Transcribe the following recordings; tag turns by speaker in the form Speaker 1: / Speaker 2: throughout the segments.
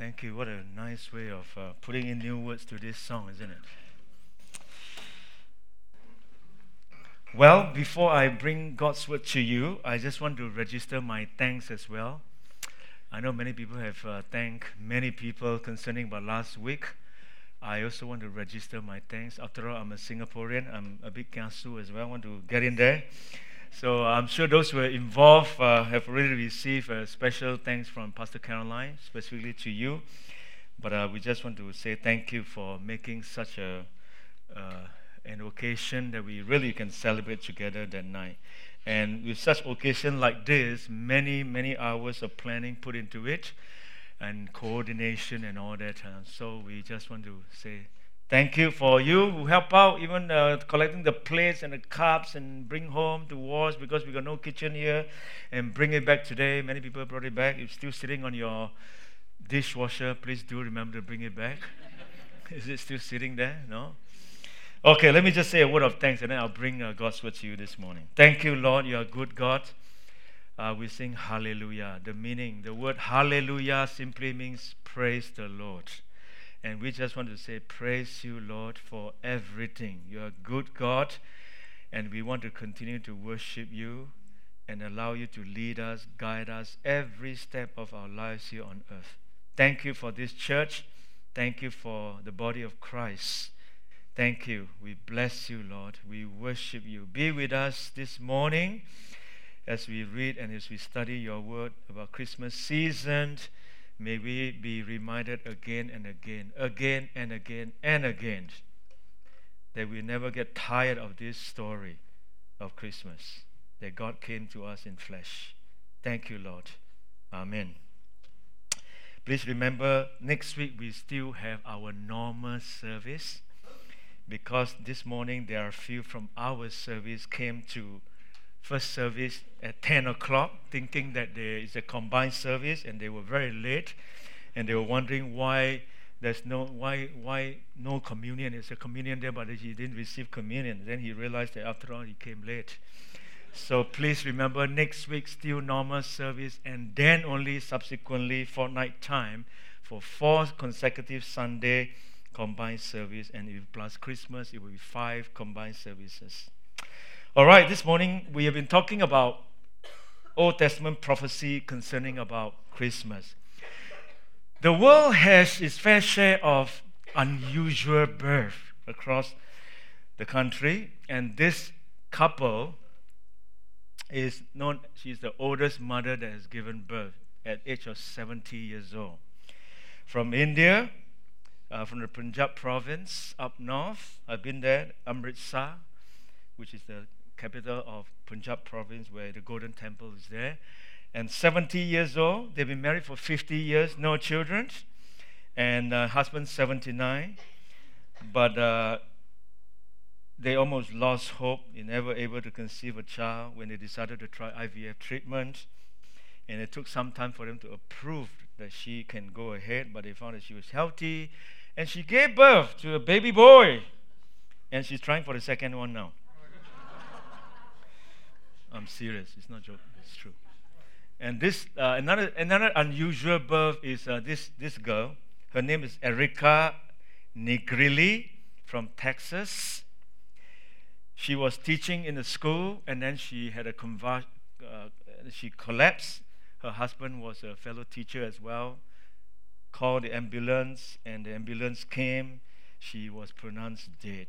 Speaker 1: Thank you. What a nice way of uh, putting in new words to this song, isn't it? Well, before I bring God's word to you, I just want to register my thanks as well. I know many people have uh, thanked many people concerning about last week. I also want to register my thanks. After all, I'm a Singaporean. I'm a big kiasu as well. I want to get in there. So I'm sure those who are involved uh, have already received a special thanks from Pastor Caroline, specifically to you. But uh, we just want to say thank you for making such a uh, an occasion that we really can celebrate together that night. And with such occasion like this, many many hours of planning put into it, and coordination and all that. Uh, so we just want to say Thank you for you who help out, even uh, collecting the plates and the cups and bring home to wash because we got no kitchen here and bring it back today. Many people brought it back. It's still sitting on your dishwasher. Please do remember to bring it back. Is it still sitting there? No? Okay, let me just say a word of thanks and then I'll bring uh, God's word to you this morning. Thank you, Lord. You are good God. Uh, we sing hallelujah. The meaning, the word hallelujah simply means praise the Lord. And we just want to say, Praise you, Lord, for everything. You are a good God, and we want to continue to worship you and allow you to lead us, guide us every step of our lives here on earth. Thank you for this church. Thank you for the body of Christ. Thank you. We bless you, Lord. We worship you. Be with us this morning as we read and as we study your word about Christmas season May we be reminded again and again, again and again and again, that we never get tired of this story of Christmas, that God came to us in flesh. Thank you, Lord. Amen. Please remember, next week we still have our normal service because this morning there are few from our service came to first service at 10 o'clock, thinking that there is a combined service, and they were very late, and they were wondering why there's no why why no communion. It's a communion there, but he didn't receive communion. Then he realized that after all he came late. So please remember next week still normal service, and then only subsequently fortnight time for four consecutive Sunday combined service, and if plus Christmas, it will be five combined services. All right, this morning we have been talking about Old Testament prophecy concerning about Christmas. The world has its fair share of unusual birth across the country, and this couple is known. She's the oldest mother that has given birth at age of 70 years old. From India, uh, from the Punjab province up north, I've been there, Amritsar, which is the capital of Punjab province where the Golden Temple is there. And 70 years old. They've been married for 50 years, no children. And uh, husband 79. But uh, they almost lost hope. They never able to conceive a child when they decided to try IVF treatment. And it took some time for them to approve that she can go ahead, but they found that she was healthy. And she gave birth to a baby boy. And she's trying for the second one now. I'm serious. It's not joke. It's true. And this uh, another another unusual birth is uh, this this girl. Her name is Erica Nigrelli from Texas. She was teaching in a school, and then she had a convulsion. Uh, she collapsed. Her husband was a fellow teacher as well. Called the ambulance, and the ambulance came. She was pronounced dead,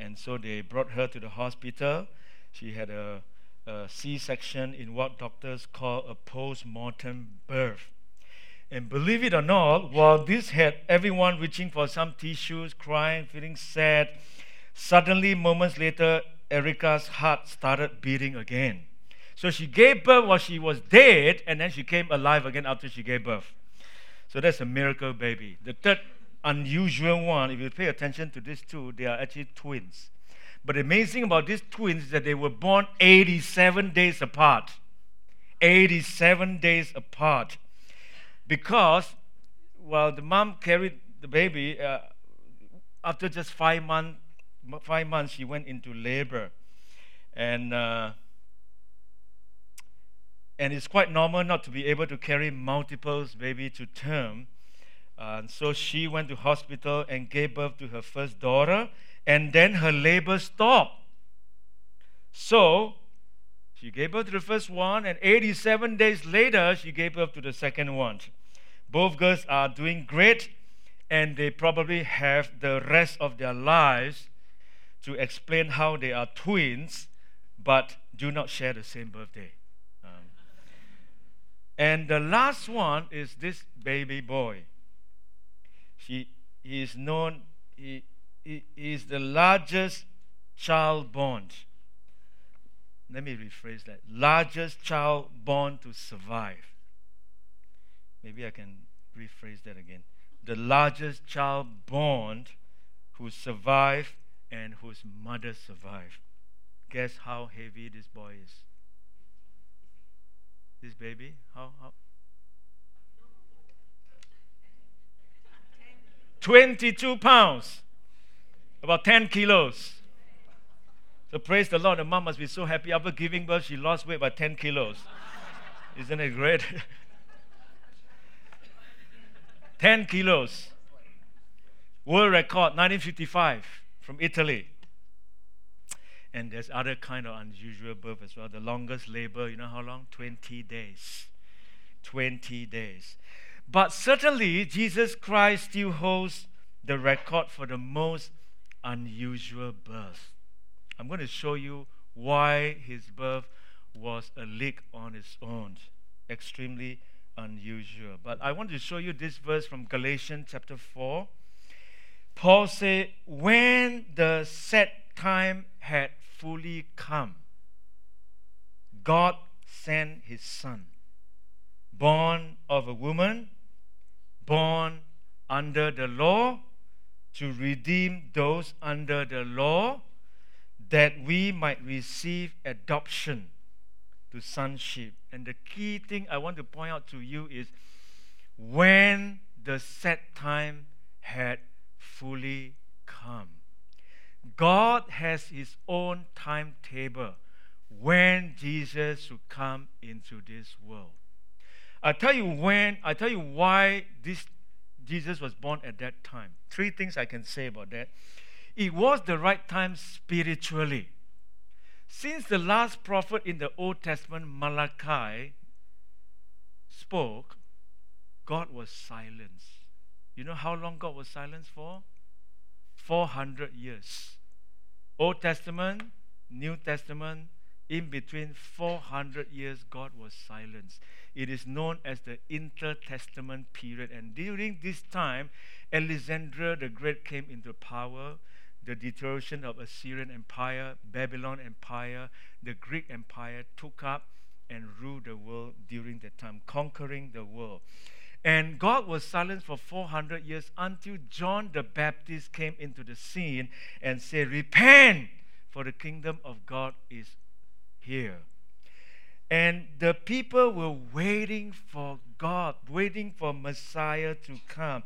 Speaker 1: and so they brought her to the hospital. She had a a C-section in what doctors call a post-mortem birth. And believe it or not, while this had everyone reaching for some tissues, crying, feeling sad, suddenly, moments later, Erica's heart started beating again. So she gave birth while she was dead, and then she came alive again after she gave birth. So that's a miracle baby. The third unusual one, if you pay attention to these two, they are actually twins. But the amazing about these twins is that they were born 87 days apart. 87 days apart. Because, well, the mom carried the baby, uh, after just five, month, five months, she went into labor. And, uh, and it's quite normal not to be able to carry multiples baby to term. And so she went to hospital and gave birth to her first daughter, and then her labor stopped. So she gave birth to the first one, and 87 days later, she gave birth to the second one. Both girls are doing great, and they probably have the rest of their lives to explain how they are twins, but do not share the same birthday. Um, and the last one is this baby boy. She, he is known, is the largest child born let me rephrase that largest child born to survive. Maybe I can rephrase that again. The largest child born who survived and whose mother survived. Guess how heavy this boy is? This baby? How? how? 22 pounds, about 10 kilos. So praise the Lord. The mom must be so happy. After giving birth, she lost weight by 10 kilos. Isn't it great? 10 kilos. World record, 1955, from Italy. And there's other kind of unusual birth as well. The longest labor, you know how long? 20 days. 20 days. But certainly, Jesus Christ still holds the record for the most unusual birth. I'm going to show you why his birth was a leak on its own. Extremely unusual. But I want to show you this verse from Galatians chapter 4. Paul said, When the set time had fully come, God sent his son, born of a woman, born under the law, to redeem those under the law that we might receive adoption to sonship. And the key thing I want to point out to you is when the set time had fully come. God has his own timetable when Jesus should come into this world. I tell you when, I tell you why this Jesus was born at that time. Three things I can say about that. It was the right time spiritually. Since the last prophet in the Old Testament, Malachi, spoke, God was silenced. You know how long God was silenced for? 400 years. Old Testament, New Testament, in between 400 years, God was silent. It is known as the intertestament period. And during this time, Alexander the Great came into power the deterioration of Assyrian Empire, Babylon Empire, the Greek Empire took up and ruled the world during that time, conquering the world. And God was silent for 400 years until John the Baptist came into the scene and said, Repent, for the kingdom of God is here. And the people were waiting for God, waiting for Messiah to come.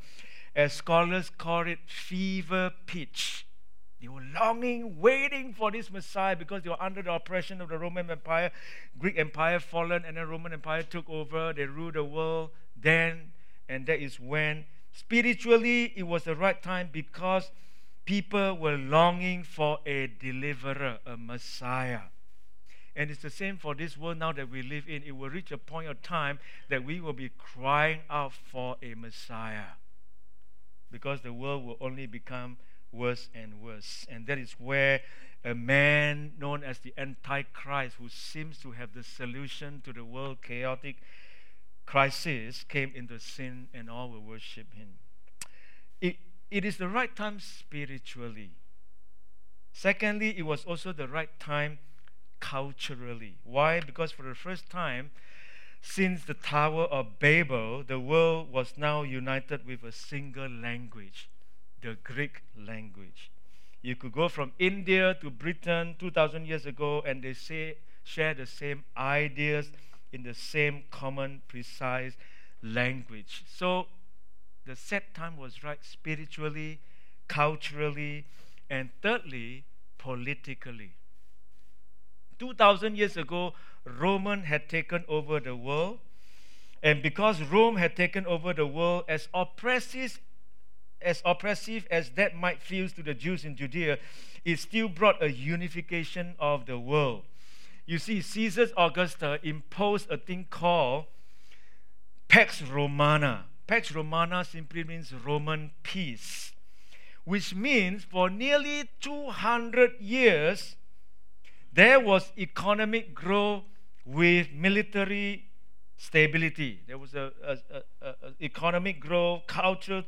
Speaker 1: As scholars call it, fever pitch they were longing, waiting for this Messiah because they were under the oppression of the Roman Empire. Greek Empire fallen, and then Roman Empire took over. They ruled the world then, and that is when spiritually it was the right time because people were longing for a deliverer, a Messiah. And it's the same for this world now that we live in. It will reach a point of time that we will be crying out for a Messiah because the world will only become worse and worse. And that is where a man known as the Antichrist, who seems to have the solution to the world chaotic crisis, came into sin and all will worship him. It, it is the right time spiritually. Secondly, it was also the right time culturally. Why? Because for the first time, since the Tower of Babel, the world was now united with a single language the Greek language. You could go from India to Britain 2,000 years ago, and they say, share the same ideas in the same common, precise language. So the set time was right spiritually, culturally, and thirdly, politically. 2,000 years ago, Roman had taken over the world And because Rome had taken over the world, as oppressive as oppressive as that might feel to the Jews in Judea, it still brought a unification of the world. You see, Caesar Augusta imposed a thing called Pax Romana. Pax Romana simply means Roman peace, which means for nearly 200 years, there was economic growth with military stability. There was a, a, a, a economic growth, cultural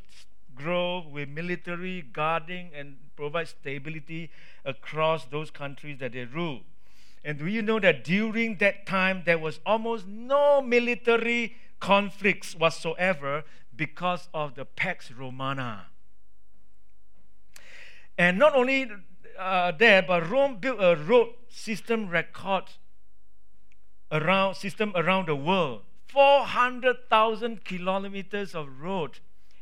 Speaker 1: growth with military guarding and provide stability across those countries that they rule. And do you know that during that time there was almost no military conflicts whatsoever because of the Pax Romana? And not only uh, there, but Rome built a road system record around system around the world. 400,000 kilometers of road,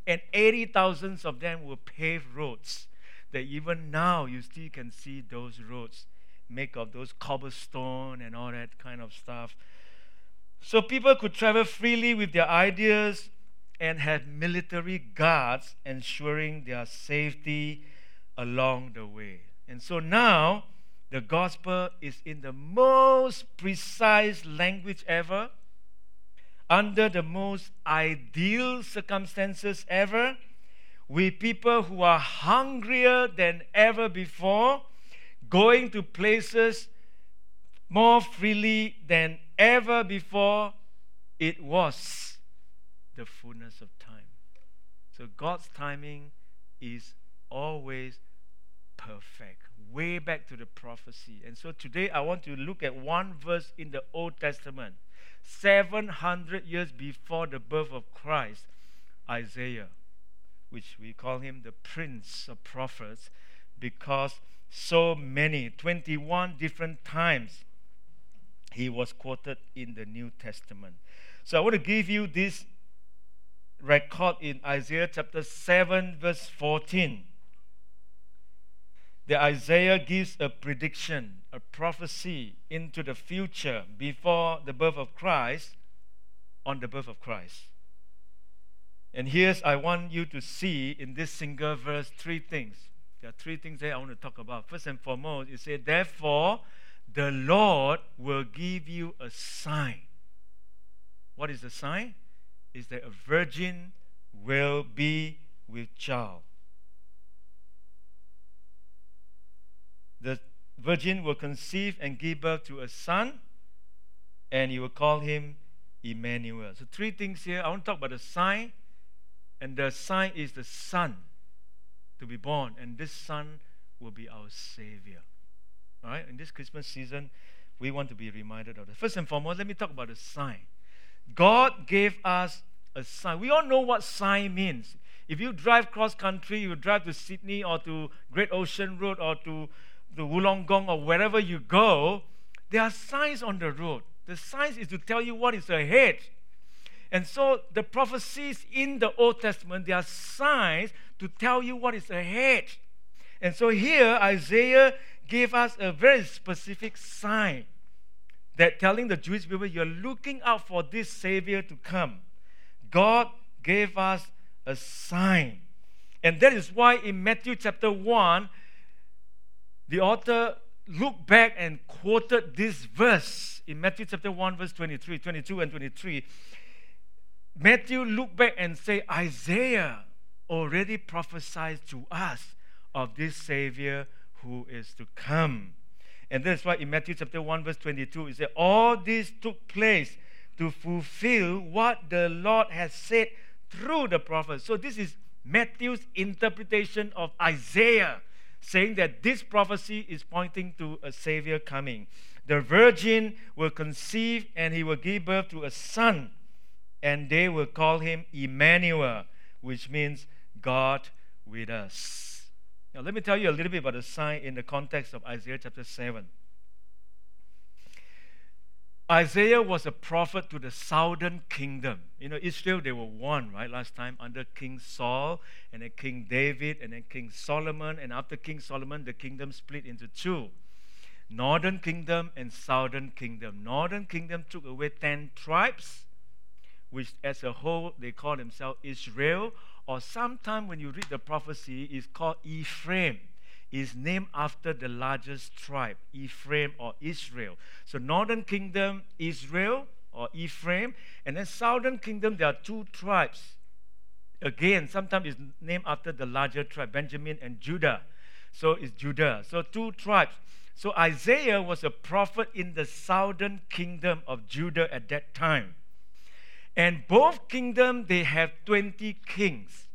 Speaker 1: and 80,000 of them were paved roads. That even now you still can see those roads make of those cobblestone and all that kind of stuff. So people could travel freely with their ideas and had military guards ensuring their safety along the way. And so now the gospel is in the most precise language ever, under the most ideal circumstances ever, with people who are hungrier than ever before, going to places more freely than ever before. It was the fullness of time. So God's timing is always perfect way back to the prophecy. And so today I want to look at one verse in the Old Testament, 700 years before the birth of Christ, Isaiah, which we call him the prince of prophets because so many, 21 different times, he was quoted in the New Testament. So I want to give you this record in Isaiah chapter 7, verse 14 the Isaiah gives a prediction, a prophecy into the future before the birth of Christ, on the birth of Christ. And here's I want you to see in this single verse three things. There are three things that I want to talk about. First and foremost, it says, Therefore, the Lord will give you a sign. What is the sign? Is that a virgin will be with child. The virgin will conceive and give birth to a son, and you will call him Emmanuel. So, three things here. I want to talk about the sign, and the sign is the son to be born, and this son will be our Savior. All right, in this Christmas season, we want to be reminded of that. First and foremost, let me talk about the sign. God gave us a sign. We all know what sign means. If you drive cross country, you drive to Sydney or to Great Ocean Road or to the Wollongong or wherever you go, there are signs on the road. The signs is to tell you what is ahead. And so the prophecies in the Old Testament, there are signs to tell you what is ahead. And so here, Isaiah gave us a very specific sign that telling the Jewish people, you're looking out for this Savior to come. God gave us a sign. And that is why in Matthew chapter 1, the author looked back and quoted this verse in Matthew chapter 1, verse 23, 22, and 23. Matthew looked back and said, Isaiah already prophesied to us of this Savior who is to come. And that's why in Matthew chapter 1, verse 22, it said, All this took place to fulfill what the Lord has said through the prophet. So this is Matthew's interpretation of Isaiah saying that this prophecy is pointing to a Savior coming. The virgin will conceive and he will give birth to a son, and they will call him Emmanuel, which means God with us. Now, let me tell you a little bit about the sign in the context of Isaiah chapter 7. Isaiah was a prophet to the southern kingdom. You know, Israel, they were one, right, last time under King Saul and then King David and then King Solomon. And after King Solomon, the kingdom split into two northern kingdom and southern kingdom. Northern kingdom took away 10 tribes, which as a whole they call themselves Israel, or sometimes when you read the prophecy, is called Ephraim. Is named after the largest tribe, Ephraim or Israel. So northern kingdom, Israel or Ephraim, and then southern kingdom, there are two tribes. Again, sometimes it's named after the larger tribe, Benjamin and Judah. So it's Judah. So two tribes. So Isaiah was a prophet in the southern kingdom of Judah at that time. And both kingdoms, they have 20 kings.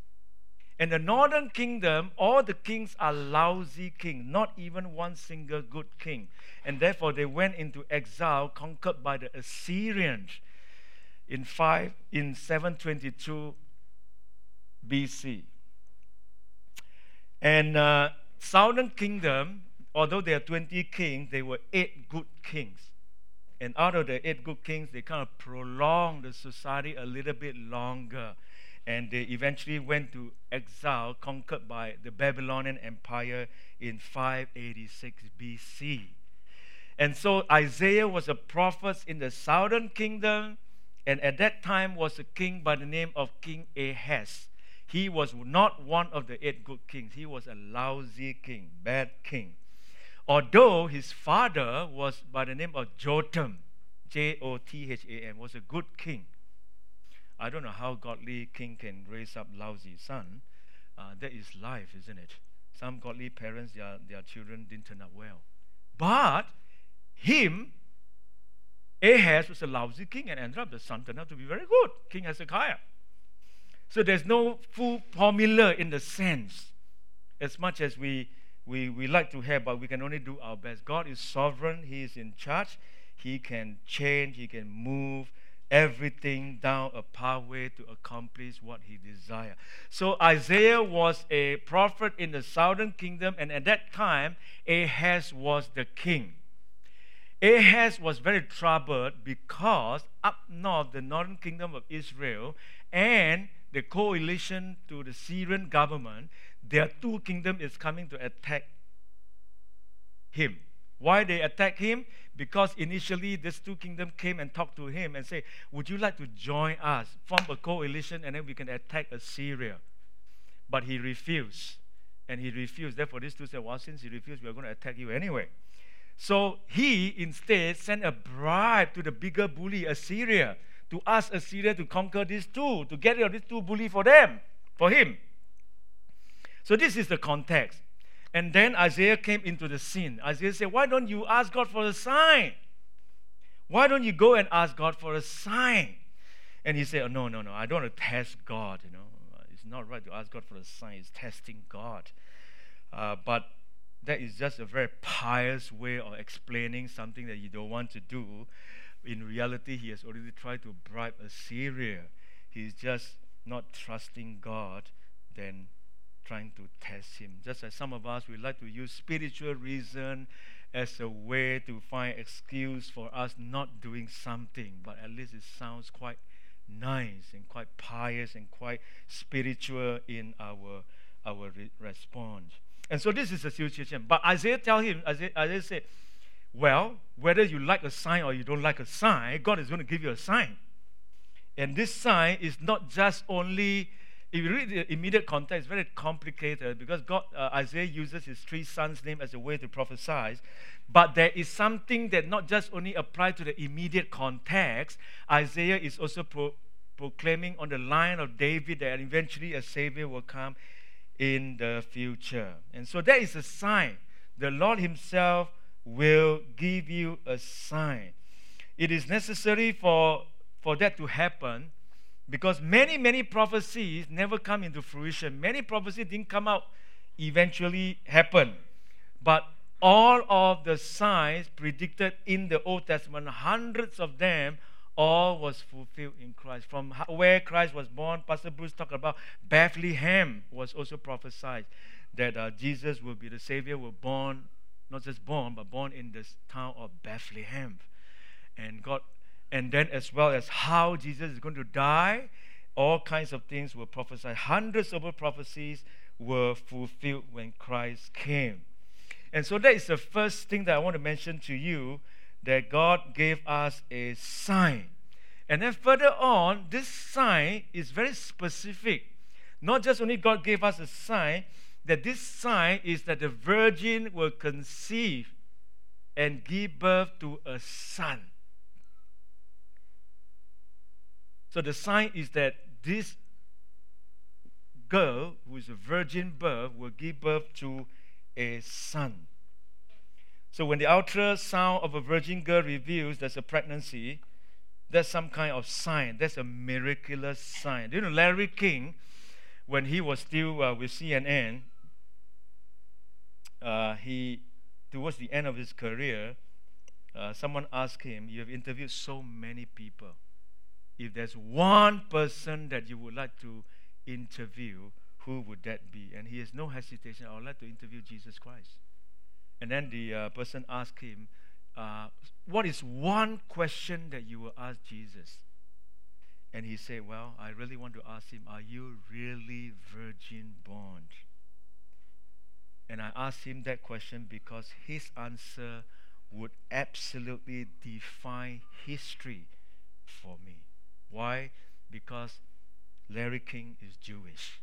Speaker 1: In the northern kingdom, all the kings are lousy kings, not even one single good king. And therefore, they went into exile, conquered by the Assyrians in five in 722 BC. And uh, southern kingdom, although there are 20 kings, there were eight good kings. And out of the eight good kings, they kind of prolonged the society a little bit longer. And they eventually went to exile, conquered by the Babylonian Empire in 586 BC. And so Isaiah was a prophet in the southern kingdom, and at that time was a king by the name of King Ahaz. He was not one of the eight good kings. He was a lousy king, bad king. Although his father was by the name of Jotham, J O T H A M, was a good king. I don't know how godly king can raise up lousy son. Uh, that is life, isn't it? Some godly parents, their, their children didn't turn out well. But him, Ahaz was a lousy king and ended up the son turned out to be very good, King Hezekiah. So there's no full formula in the sense, as much as we we, we like to have, but we can only do our best. God is sovereign, He is in charge. He can change, He can move everything down a pathway to accomplish what He desired. So Isaiah was a prophet in the southern kingdom, and at that time, Ahaz was the king. Ahaz was very troubled because up north, the northern kingdom of Israel and the coalition to the Syrian government, their two kingdoms is coming to attack him. Why they attack him? Because initially these two kingdoms came and talked to him and say, "Would you like to join us, form a coalition, and then we can attack Assyria?" But he refused, and he refused. Therefore, these two said, "Well, since he refused, we are going to attack you anyway." So he instead sent a bribe to the bigger bully, Assyria, to ask Assyria to conquer these two, to get rid of these two bully for them, for him. So this is the context. And then Isaiah came into the scene. Isaiah said, Why don't you ask God for a sign? Why don't you go and ask God for a sign? And he said, oh, No, no, no, I don't want to test God. You know, it's not right to ask God for a sign. It's testing God. Uh, but that is just a very pious way of explaining something that you don't want to do. In reality, he has already tried to bribe Assyria. He's just not trusting God. Then trying to test him. Just as some of us, we like to use spiritual reason as a way to find excuse for us not doing something, but at least it sounds quite nice and quite pious and quite spiritual in our our re- response. And so this is the situation. But Isaiah tell him, Isaiah, Isaiah said, well, whether you like a sign or you don't like a sign, God is going to give you a sign. And this sign is not just only if you read the immediate context, it's very complicated because God, uh, Isaiah uses his three sons' name as a way to prophesy. But there is something that not just only apply to the immediate context. Isaiah is also pro- proclaiming on the line of David that eventually a Savior will come in the future. And so that is a sign. The Lord Himself will give you a sign. It is necessary for, for that to happen because many, many prophecies never come into fruition. Many prophecies didn't come out, eventually happen. But all of the signs predicted in the Old Testament, hundreds of them, all was fulfilled in Christ. From where Christ was born, Pastor Bruce talked about Bethlehem was also prophesied that uh, Jesus will be the Savior, will born, not just born, but born in the town of Bethlehem. And God and then as well as how Jesus is going to die. All kinds of things were prophesied. Hundreds of prophecies were fulfilled when Christ came. And so that is the first thing that I want to mention to you that God gave us a sign. And then further on, this sign is very specific. Not just only God gave us a sign, that this sign is that the virgin will conceive and give birth to a son. So the sign is that this girl, who is a virgin birth, will give birth to a son. So when the ultrasound of a virgin girl reveals there's a pregnancy, that's some kind of sign. That's a miraculous sign. You know Larry King, when he was still uh, with CNN, uh, he towards the end of his career, uh, someone asked him, "You have interviewed so many people. If there's one person that you would like to interview, who would that be?" And he has no hesitation. I would like to interview Jesus Christ. And then the uh, person asked him, uh, what is one question that you will ask Jesus? And he said, Well, I really want to ask him, Are you really virgin born? And I asked him that question because his answer would absolutely define history for me. Why? Because Larry King is Jewish.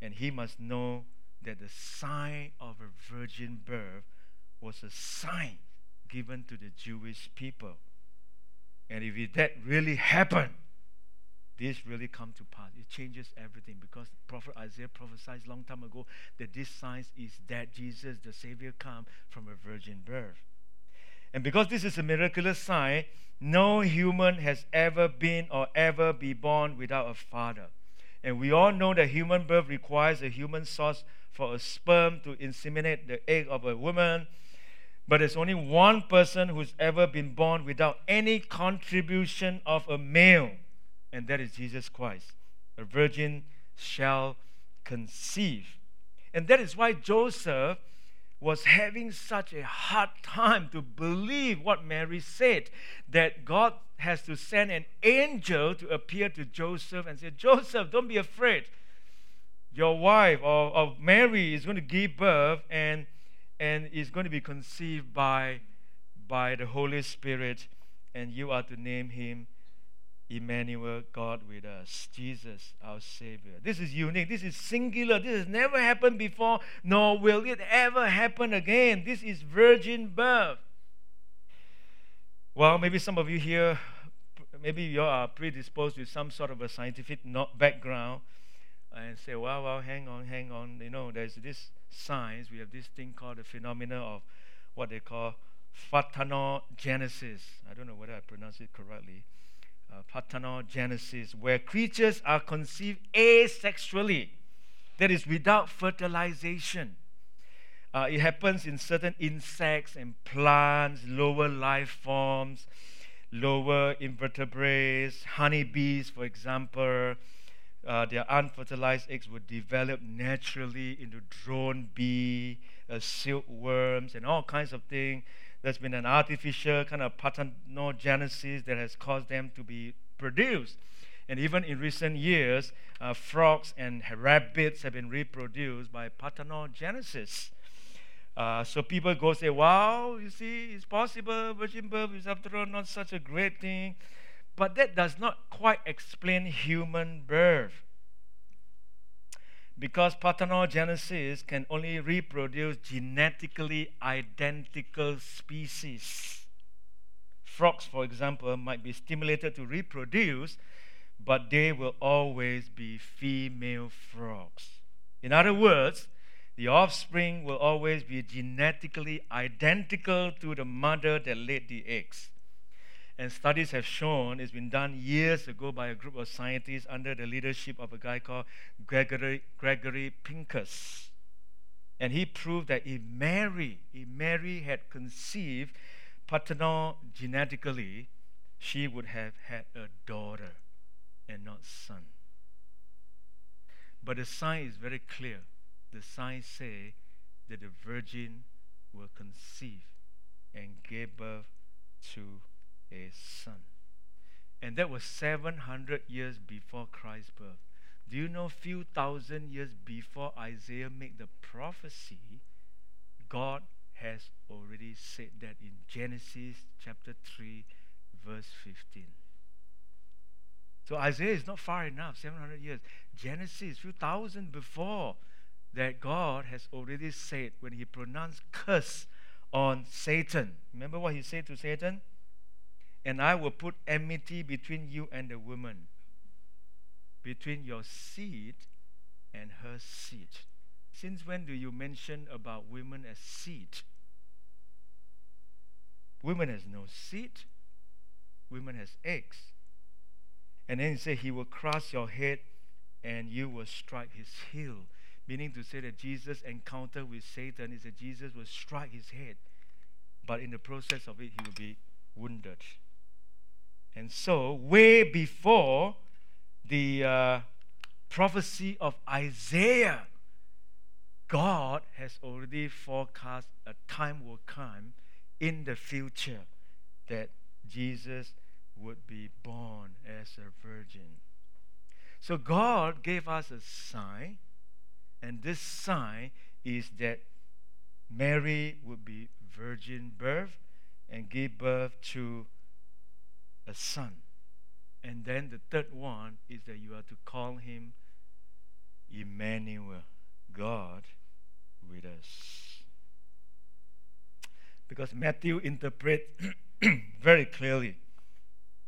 Speaker 1: And he must know that the sign of a virgin birth was a sign given to the Jewish people. And if that really happened, this really come to pass. It changes everything because Prophet Isaiah prophesied long time ago that this sign is that Jesus, the Savior, come from a virgin birth. And because this is a miraculous sign, no human has ever been or ever be born without a father. And we all know that human birth requires a human source for a sperm to inseminate the egg of a woman but there's only one person who's ever been born without any contribution of a male, and that is Jesus Christ. A virgin shall conceive. And that is why Joseph was having such a hard time to believe what Mary said that God has to send an angel to appear to Joseph and say, Joseph, don't be afraid. Your wife or, or Mary is going to give birth and and is going to be conceived by, by the Holy Spirit, and you are to name him Emmanuel, God with us, Jesus, our Savior. This is unique. This is singular. This has never happened before, nor will it ever happen again. This is virgin birth. Well, maybe some of you here, maybe you are predisposed with some sort of a scientific background and say, well, well, hang on, hang on. You know, there's this science, we have this thing called the phenomena of what they call parthenogenesis. I don't know whether I pronounce it correctly. Uh, parthenogenesis, where creatures are conceived asexually, that is, without fertilization. Uh, it happens in certain insects and plants, lower life forms, lower invertebrates, honeybees, for example uh, their unfertilized eggs would develop naturally into drone bee, uh, silkworms, and all kinds of things. There's been an artificial kind of parthenogenesis that has caused them to be produced. And even in recent years, uh, frogs and rabbits have been reproduced by parthenogenesis. Uh, so people go say, wow, you see, it's possible. Virgin birth is after all not such a great thing. But that does not quite explain human birth. Because parthenogenesis can only reproduce genetically identical species. Frogs, for example, might be stimulated to reproduce, but they will always be female frogs. In other words, the offspring will always be genetically identical to the mother that laid the eggs. And studies have shown, it's been done years ago by a group of scientists under the leadership of a guy called Gregory, Gregory Pincus. And he proved that if Mary, if Mary had conceived parthenogenetically, she would have had a daughter and not son. But the sign is very clear. The signs say that the virgin will conceive and give birth to a son. And that was 700 years before Christ's birth. Do you know, few thousand years before Isaiah made the prophecy, God has already said that in Genesis chapter 3, verse 15. So Isaiah is not far enough, 700 years. Genesis, few thousand before that God has already said when he pronounced curse on Satan. Remember what he said to Satan? And I will put enmity between you and the woman, between your seed and her seed. Since when do you mention about women as seed? Women has no seed. Women has eggs. And then he said, He will crush your head and you will strike his heel. Meaning to say that Jesus' encounter with Satan is that Jesus will strike his head. But in the process of it, he will be wounded. And so, way before the uh, prophecy of Isaiah, God has already forecast a time will come in the future that Jesus would be born as a virgin. So God gave us a sign, and this sign is that Mary would be virgin birth and give birth to a son. And then the third one is that you are to call him Emmanuel, God with us. Because Matthew interprets very clearly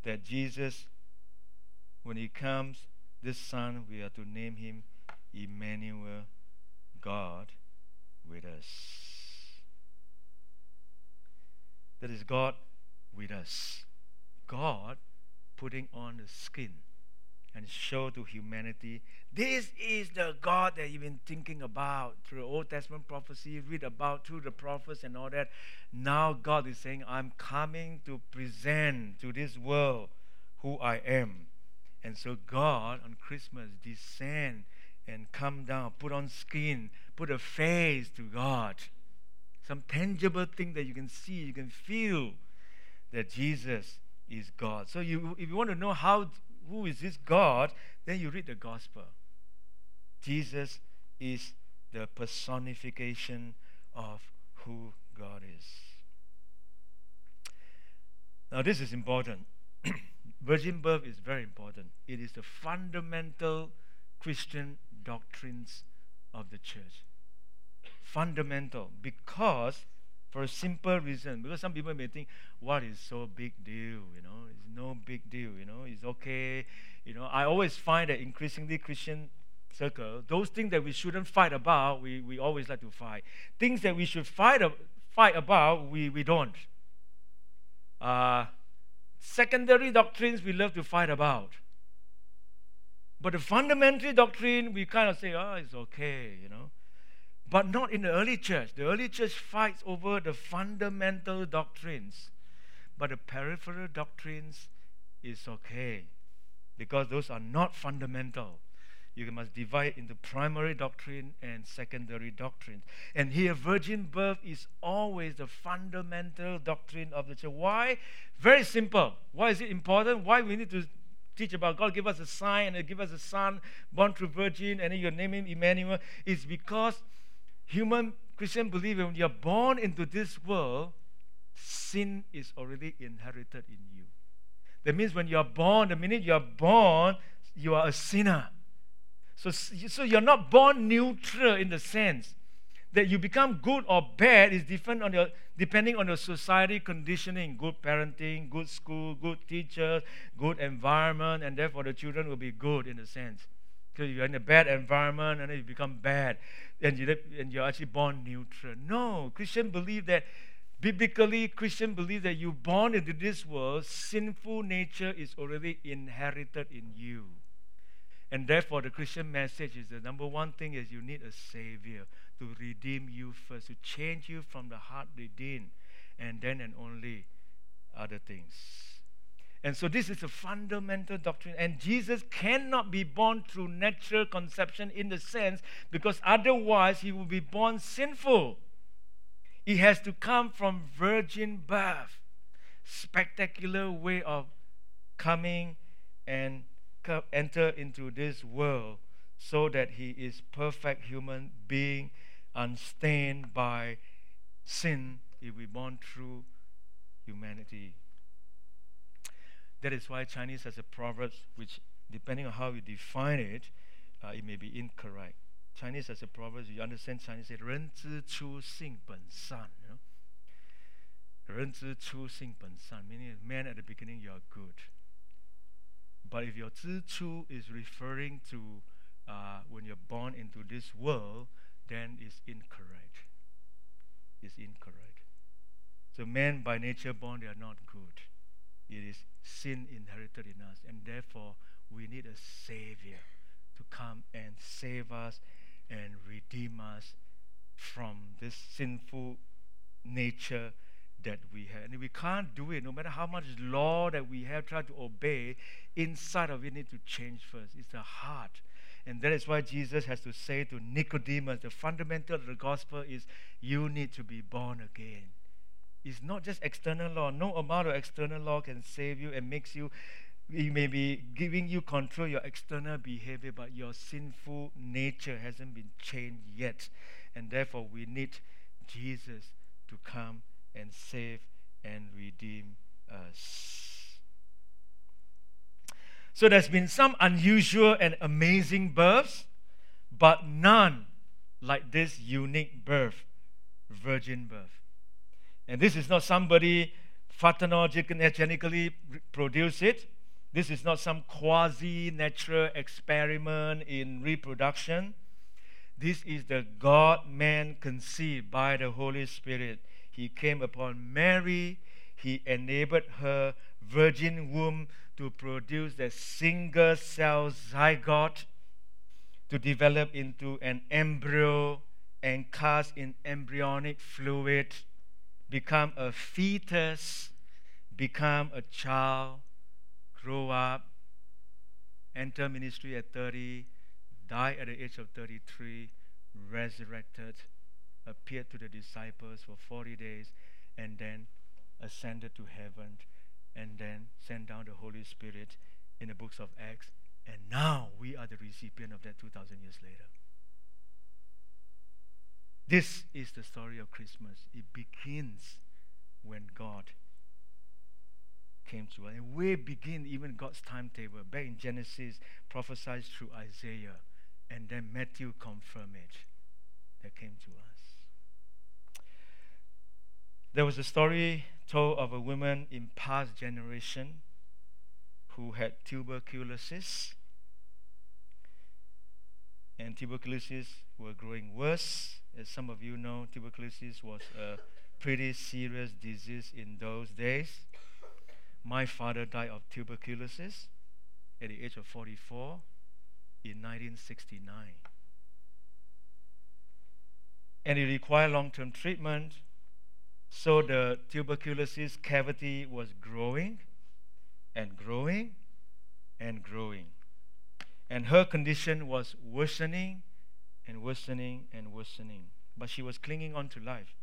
Speaker 1: that Jesus, when he comes, this son, we are to name him Emmanuel, God with us. That is God with us. God putting on the skin and show to humanity this is the God that you've been thinking about through Old Testament prophecy, read about through the prophets and all that. Now God is saying, I'm coming to present to this world who I am. And so God on Christmas descend and come down, put on skin, put a face to God. Some tangible thing that you can see, you can feel that Jesus is God. So you, if you want to know how who is this God, then you read the gospel. Jesus is the personification of who God is. Now, this is important. Virgin birth is very important. It is the fundamental Christian doctrines of the church. Fundamental because for a simple reason. Because some people may think, what is so big deal? You know, it's no big deal. You know, it's okay. You know, I always find that increasingly Christian circle, those things that we shouldn't fight about, we, we always like to fight. Things that we should fight, fight about, we, we don't. Uh, secondary doctrines we love to fight about. But the fundamental doctrine, we kind of say, oh, it's okay, you know. But not in the early church. The early church fights over the fundamental doctrines. But the peripheral doctrines is okay because those are not fundamental. You must divide into primary doctrine and secondary doctrine. And here, virgin birth is always the fundamental doctrine of the church. Why? Very simple. Why is it important? Why we need to teach about God give us a sign and give us a son born through virgin and then you name him Emmanuel? It's because human Christian believer, when you're born into this world, sin is already inherited in you. That means when you're born, the minute you're born, you are a sinner. So, so you're not born neutral in the sense that you become good or bad is different on your depending on your society conditioning good parenting good school good teachers good environment and therefore the children will be good in a sense because you're in a bad environment and then you become bad and, you, and you're actually born neutral. No, Christian believe that biblically, Christian believe that you're born into this world, sinful nature is already inherited in you. And therefore, the Christian message is the number one thing is you need a Savior to redeem you first, to change you from the heart within, and then and only other things. And so this is a fundamental doctrine. And Jesus cannot be born through natural conception in the sense because otherwise he will be born sinful. He has to come from virgin birth. Spectacular way of coming and enter into this world so that he is perfect human being unstained by sin. Will be born through humanity that is why Chinese has a proverb which depending on how you define it, uh, it may be incorrect. Chinese as a proverb, you understand Chinese say, 人之初性本善. You know? 人之初性本善, meaning man at the beginning you are good. But if your 之初 is referring to uh, when you're born into this world, then it's incorrect. It's incorrect. So men by nature born, they are not good. It is sin inherited in us, and therefore we need a savior to come and save us and redeem us from this sinful nature that we have. And we can't do it, no matter how much law that we have tried to obey, inside of it need to change first. It's the heart. And that is why Jesus has to say to Nicodemus, the fundamental of the gospel is you need to be born again. It's not just external law. No amount of external law can save you and makes you it may be giving you control your external behavior, but your sinful nature hasn't been changed yet. And therefore, we need Jesus to come and save and redeem us. So, there's been some unusual and amazing births, but none like this unique birth, virgin birth. And this is not somebody phytogenetically produce it this is not some quasi natural experiment in reproduction. This is the God man conceived by the Holy Spirit. He came upon Mary, he enabled her virgin womb to produce the single cell zygote to develop into an embryo and cast in embryonic fluid, become a fetus, become a child grow up, enter ministry at 30, die at the age of 33, resurrected, appeared to the disciples for 40 days, and then ascended to heaven, and then sent down the Holy Spirit in the books of Acts. And now we are the recipient of that 2,000 years later. This is the story of Christmas. It begins when God came to us. And we begin even God's timetable. Back in Genesis, prophesied through Isaiah, and then Matthew confirmed it. That came to us. There was a story told of a woman in past generation who had tuberculosis. And tuberculosis were growing worse. As some of you know, tuberculosis was a pretty serious disease in those days. My father died of tuberculosis at the age of 44 in 1969. And it required long term treatment. So the tuberculosis cavity was growing and growing and growing. And her condition was worsening and worsening and worsening. But she was clinging on to life.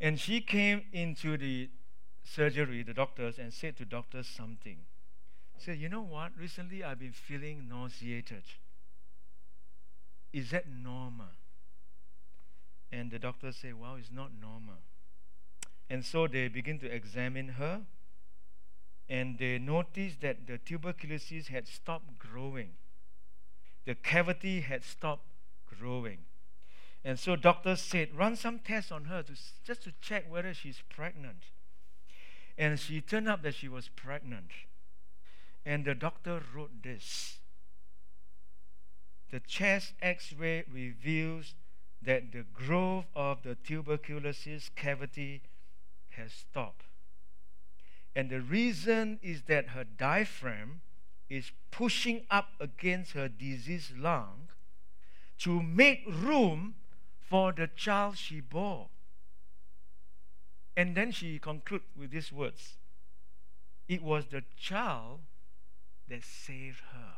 Speaker 1: And she came into the surgery, the doctors, and said to doctors something. Said, you know what? Recently I've been feeling nauseated. Is that normal? And the doctors say, well, it's not normal. And so they begin to examine her, and they noticed that the tuberculosis had stopped growing. The cavity had stopped growing. And so doctors said, run some tests on her to, just to check whether she's pregnant. And she turned up that she was pregnant. And the doctor wrote this The chest x ray reveals that the growth of the tuberculosis cavity has stopped. And the reason is that her diaphragm is pushing up against her diseased lung to make room for the child she bore. And then she concludes with these words It was the child that saved her.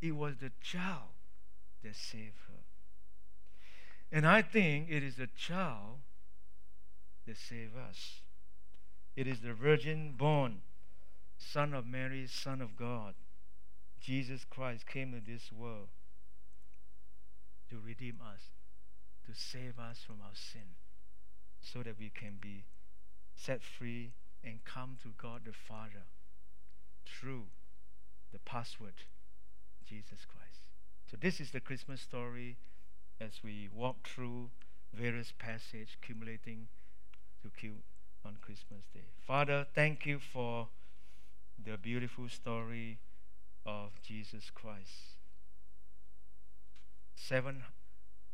Speaker 1: It was the child that saved her. And I think it is the child that saved us. It is the virgin born, Son of Mary, Son of God. Jesus Christ came to this world to redeem us, to save us from our sin so that we can be set free and come to God the Father through the password, Jesus Christ. So this is the Christmas story as we walk through various passages accumulating to on Christmas Day. Father, thank you for the beautiful story of Jesus Christ. Seven,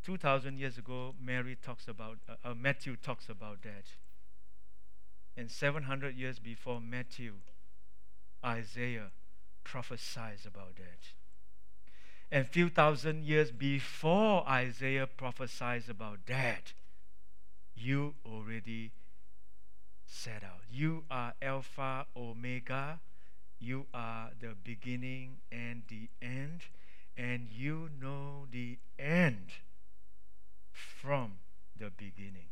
Speaker 1: two thousand years ago, Mary talks about, uh, uh, Matthew talks about that. And 700 years before Matthew, Isaiah prophesies about that. And few thousand years before Isaiah prophesies about that, you already set out. You are Alpha, Omega. You are the beginning and the end. And you know the end from the beginning.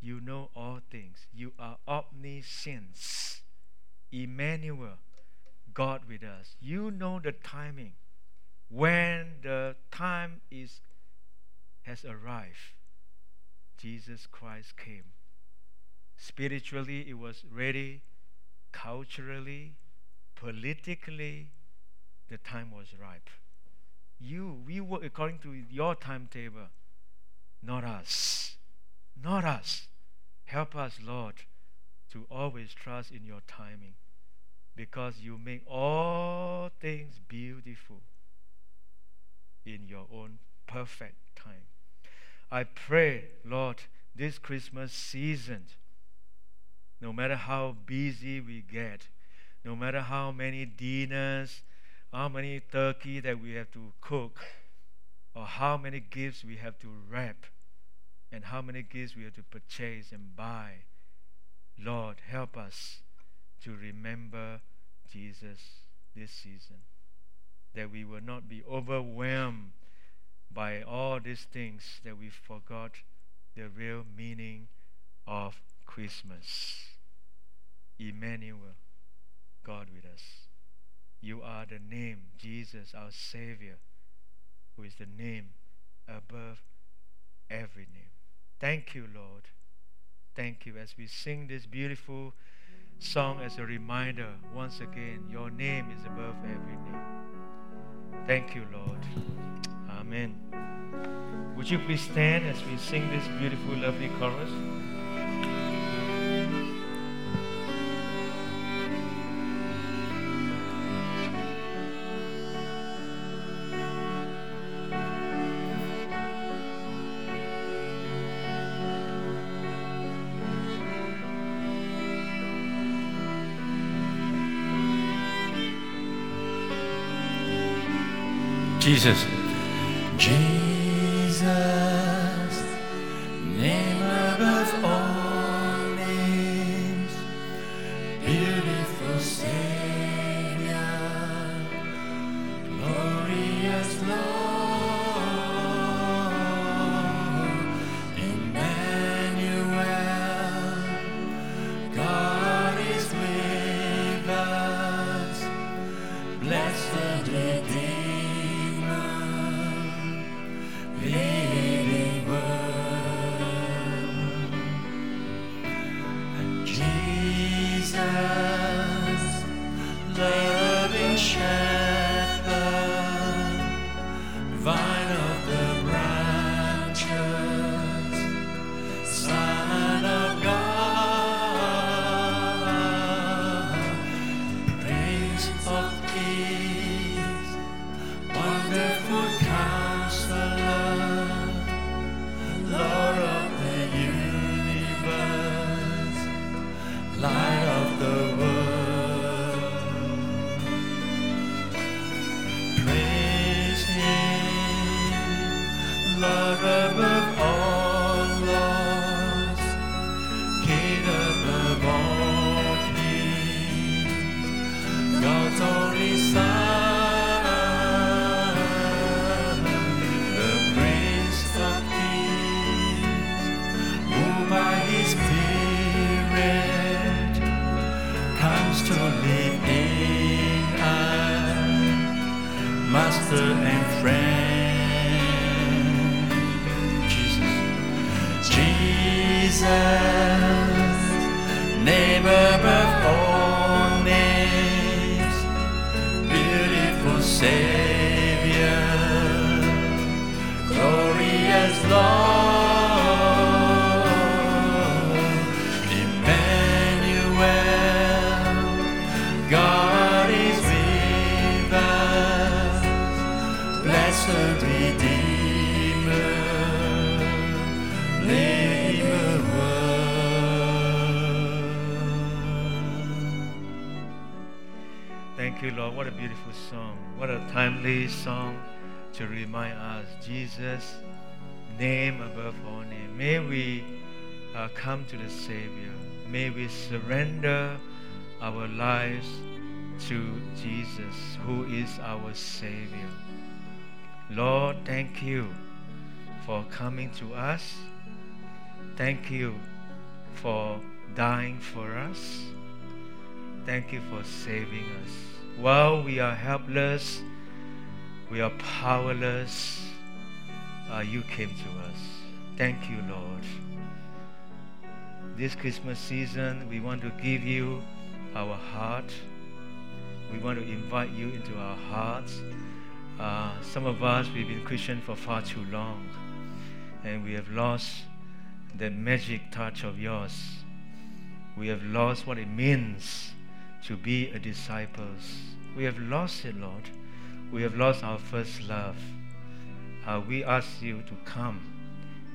Speaker 1: You know all things. You are omniscience. Emmanuel, God with us. You know the timing. When the time is has arrived, Jesus Christ came. Spiritually, it was ready. Culturally, politically, the time was ripe. You, we work according to your timetable, not us. Not us. Help us, Lord, to always trust in your timing because you make all things beautiful in your own perfect time. I pray, Lord, this Christmas season, no matter how busy we get, no matter how many dinners, how many turkey that we have to cook, or how many gifts we have to wrap, and how many gifts we have to purchase and buy, Lord, help us to remember Jesus this season that we will not be overwhelmed by all these things that we forgot the real meaning of Christmas. Emmanuel, God with us. You are the name, Jesus, our Savior, who is the name above every name. Thank you, Lord. Thank you as we sing this beautiful song as a reminder once again, your name is above every name. Thank you, Lord. Amen. Would you please stand as we sing this beautiful, lovely chorus? 谢谢 timely song to remind us Jesus, name above all name. May we uh, come to the Savior. May we surrender our lives to Jesus, who is our Savior. Lord, thank you for coming to us. Thank you for dying for us. Thank you for saving us. While we are helpless, we are powerless, uh, you came to us. Thank you, Lord. This Christmas season, we want to give you our heart. We want to invite you into our hearts. Uh, some of us, we've been Christian for far too long, and we have lost the magic touch of yours. We have lost what it means to be a disciple. We have lost it, Lord. We have lost our first love. Uh, we ask you to come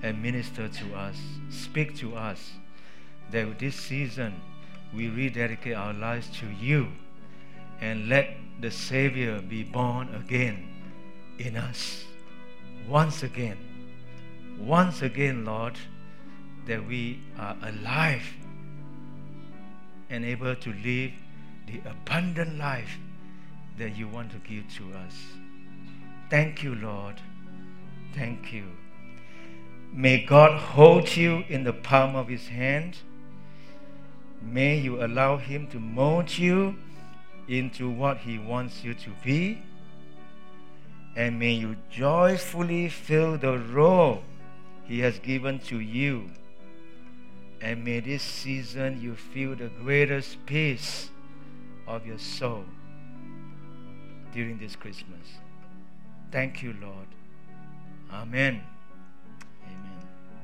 Speaker 1: and minister to us, speak to us, that this season we rededicate our lives to you and let the Savior be born again in us. Once again. Once again, Lord, that we are alive and able to live the abundant life that you want to give to us. Thank you, Lord. Thank you. May God hold you in the palm of his hand. May you allow him to mold you into what he wants you to be. And may you joyfully fill the role he has given to you. And may this season you feel the greatest peace of your soul during this Christmas. Thank you, Lord. Amen.